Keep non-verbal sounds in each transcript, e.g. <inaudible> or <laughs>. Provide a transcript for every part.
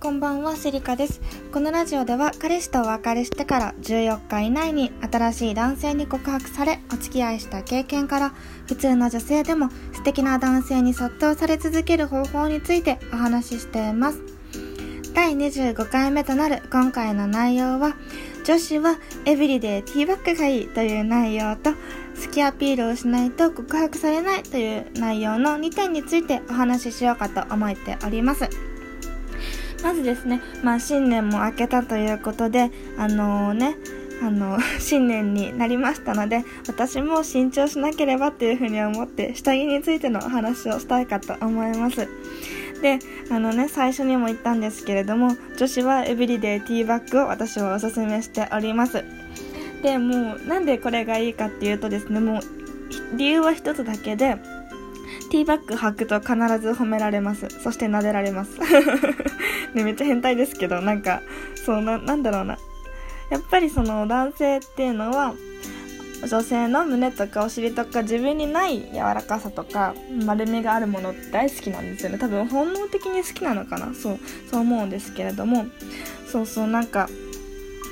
こんばんは、セリカです。このラジオでは彼氏とお別れしてから14日以内に新しい男性に告白されお付き合いした経験から普通の女性でも素敵な男性に殺到され続ける方法についてお話ししています。第25回目となる今回の内容は女子はエブリデイティーバッグがいいという内容と好きアピールをしないと告白されないという内容の2点についてお話ししようかと思っております。まずですね、まあ新年も明けたということで、あのね、あの、<laughs> 新年になりましたので、私も新調しなければっていうふうに思って、下着についてのお話をしたいかと思います。で、あのね、最初にも言ったんですけれども、女子はエブリデイティーバッグを私はおすすめしております。で、もう、なんでこれがいいかっていうとですね、もう、理由は一つだけで、ティーバッグ履くと必ず褒められます。そして撫でられます。<laughs> ね、めっちゃ変態ですけど、なんか、そうな、なんだろうな。やっぱりその男性っていうのは、女性の胸とかお尻とか自分にない柔らかさとか丸みがあるものって大好きなんですよね。多分本能的に好きなのかなそう、そう思うんですけれども。そうそう、なんか、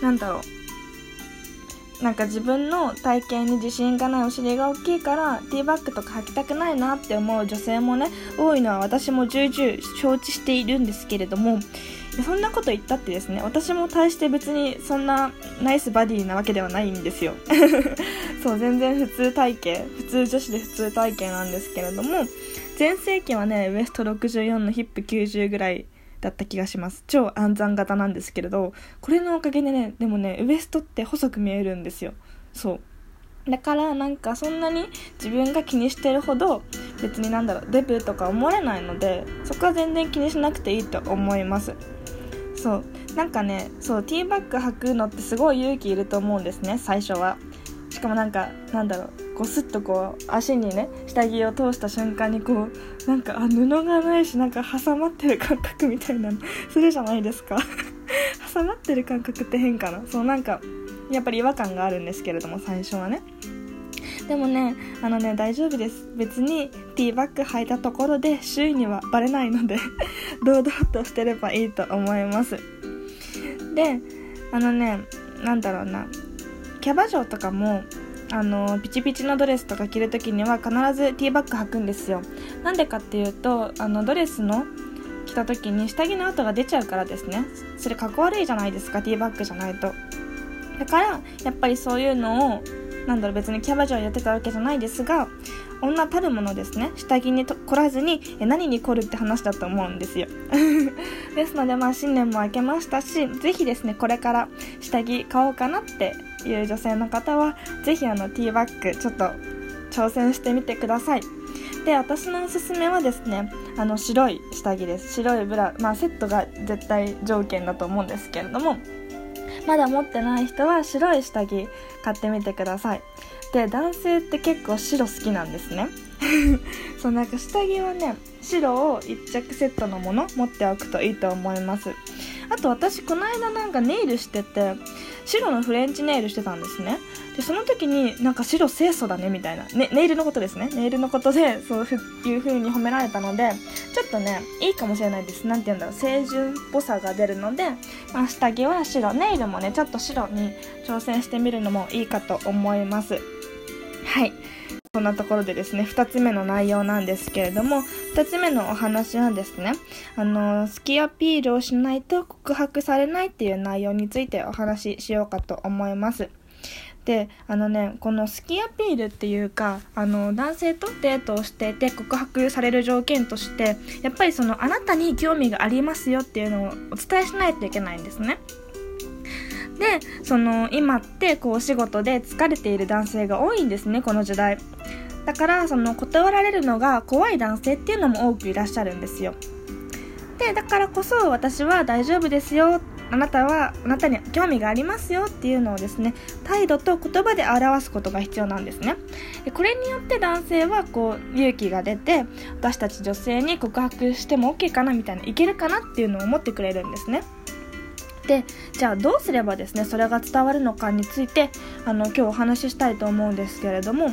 なんだろう。なんか自分の体型に自信がないお尻が大きいからティーバッグとか履きたくないなって思う女性もね多いのは私も重々承知しているんですけれどもそんなこと言ったってですね私も対して別にそんなナイスバディなわけではないんですよ。<laughs> そう全然普通体型普通女子で普通体型なんですけれども全盛期はねウエスト64のヒップ90ぐらいだった気がします。超暗算型なんですけれどこれのおかげでねでもねウエストって細く見えるんですよ。そう。だからなんかそんなに自分が気にしてるほど別になんだろうデブとか思われないのでそこは全然気にしなくていいと思います。そう。なんかねそうティーバッグ履くのってすごい勇気いると思うんですね最初は。しかもなんかなんだろうこうスッとこう足にね下着を通した瞬間にこうなんかあ布がないしなんか挟まってる感覚みたいなのするじゃないですか。<laughs> 挟まってる感覚って変かな。そうなんかやっぱり違和感があるんですけれども最初はね。でもねあのね大丈夫です。別にティーバッグ履いたところで周囲にはバレないので <laughs> 堂々としてればいいと思います。であのねなんだろうな。キャバ嬢とかもあのピチピチのドレスとか着る時には必ずティーバッグ履くんですよ。なんでかっていうとあのドレスの着た時に下着の跡が出ちゃうからですね。それかっこ悪いじゃないですかティーバッグじゃないと。だからやっぱりそういうのをなんだろう別にキャバ嬢やってたわけじゃないですが女たるものですね。下着に凝らずに何に凝るって話だと思うんですよ。<laughs> ですのでまあ新年も明けましたしぜひですねこれから下着買おうかなっていう女性の方はぜひあのティーバッグちょっと挑戦してみてください。で私のおすすめはですねあの白い下着です。白いブラまあセットが絶対条件だと思うんですけれどもまだ持ってない人は白い下着買ってみてください。で男性って結構白好きなんですね。<laughs> そうなんか下着はね白を1着セットのもの持っておくといいと思います。あと私この間なんかネイルしてて白のフレンチネイルしてたんですね。でその時になんか白清楚だねみたいな、ね、ネイルのことですね。ネイルのことでそういう風に褒められたのでちょっとねいいかもしれないです。なんて言うんだろう。清純っぽさが出るので、まあ、下着は白。ネイルもねちょっと白に挑戦してみるのもいいかと思います。はい。そんなところでですね、2つ目の内容なんですけれども、2つ目のお話はですね、あの、好きアピールをしないと告白されないっていう内容についてお話ししようかと思います。で、あのね、この好きアピールっていうか、あの、男性とデートをしていて告白される条件として、やっぱりその、あなたに興味がありますよっていうのをお伝えしないといけないんですね。でその今ってこうお仕事で疲れている男性が多いんですねこの時代。だからその断られるのが怖い男性っていうのも多くいらっしゃるんですよ。でだからこそ私は大丈夫ですよあなたはあなたに興味がありますよっていうのをですね態度と言葉で表すことが必要なんですね。でこれによって男性はこう勇気が出て私たち女性に告白しても OK かなみたいないけるかなっていうのを思ってくれるんですね。でじゃあどうすればですねそれが伝わるのかについてあの今日お話ししたいと思うんですけれども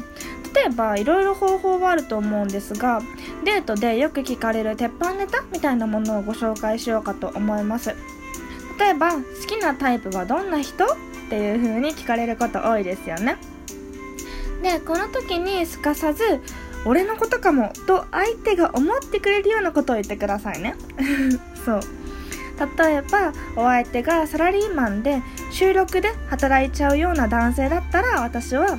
例えばいろいろ方法はあると思うんですがデートでよく聞かれる鉄板ネタみたいなものをご紹介しようかと思います。例えば好きなタイプはどんな人っていう風に聞かれること多いですよね。でこの時にすかさず俺のことかもと相手が思ってくれるようなことを言ってくださいね。<laughs> そう。例えばお相手がサラリーマンで収録で働いちゃうような男性だったら私は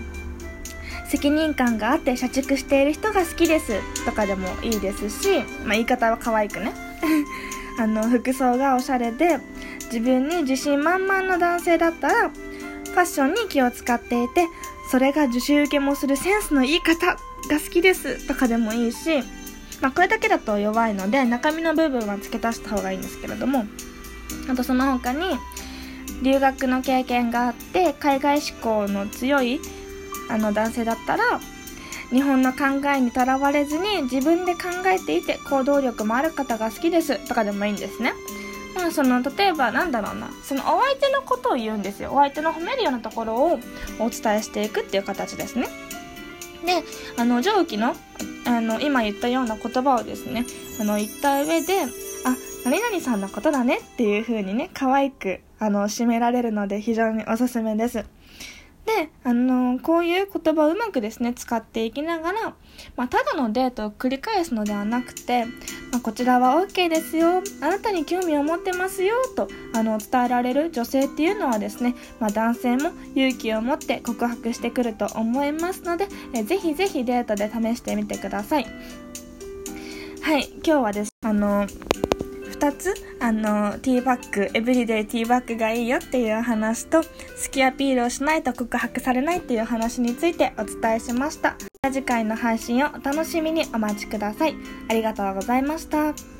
責任感があって社畜している人が好きですとかでもいいですし、まあ、言い方は可愛くね。<laughs> あの服装がおしゃれで自分に自信満々の男性だったらファッションに気を使っていてそれが受注受けもするセンスのいい方が好きですとかでもいいしまあ、これだけだと弱いので中身の部分は付け足した方がいいんですけれどもあとその他に留学の経験があって海外志向の強いあの男性だったら日本の考えにとらわれずに自分で考えていて行動力もある方が好きですとかでもいいんですね。まあ、その例えばなんだろうなそのお相手のことを言うんですよお相手の褒めるようなところをお伝えしていくっていう形ですねであの上記のあの今言ったような言葉をですねあの言った上であ何々さんのことだねっていう風にね可愛くあの締められるので非常におすすめです。で、あのこういう言葉をうまくですね、使っていきながら、まあ、ただのデートを繰り返すのではなくて、まあ、こちらは OK ですよ、あなたに興味を持ってますよ、と、あの、伝えられる女性っていうのはですね、まあ、男性も勇気を持って告白してくると思いますので、えぜひぜひデートで試してみてください。はい、今日はです、あの2つあのティーバッグエブリデイティーバッグがいいよっていう話と好きアピールをしないと告白されないっていう話についてお伝えしました次回の配信をお楽しみにお待ちください。ありがとうございました。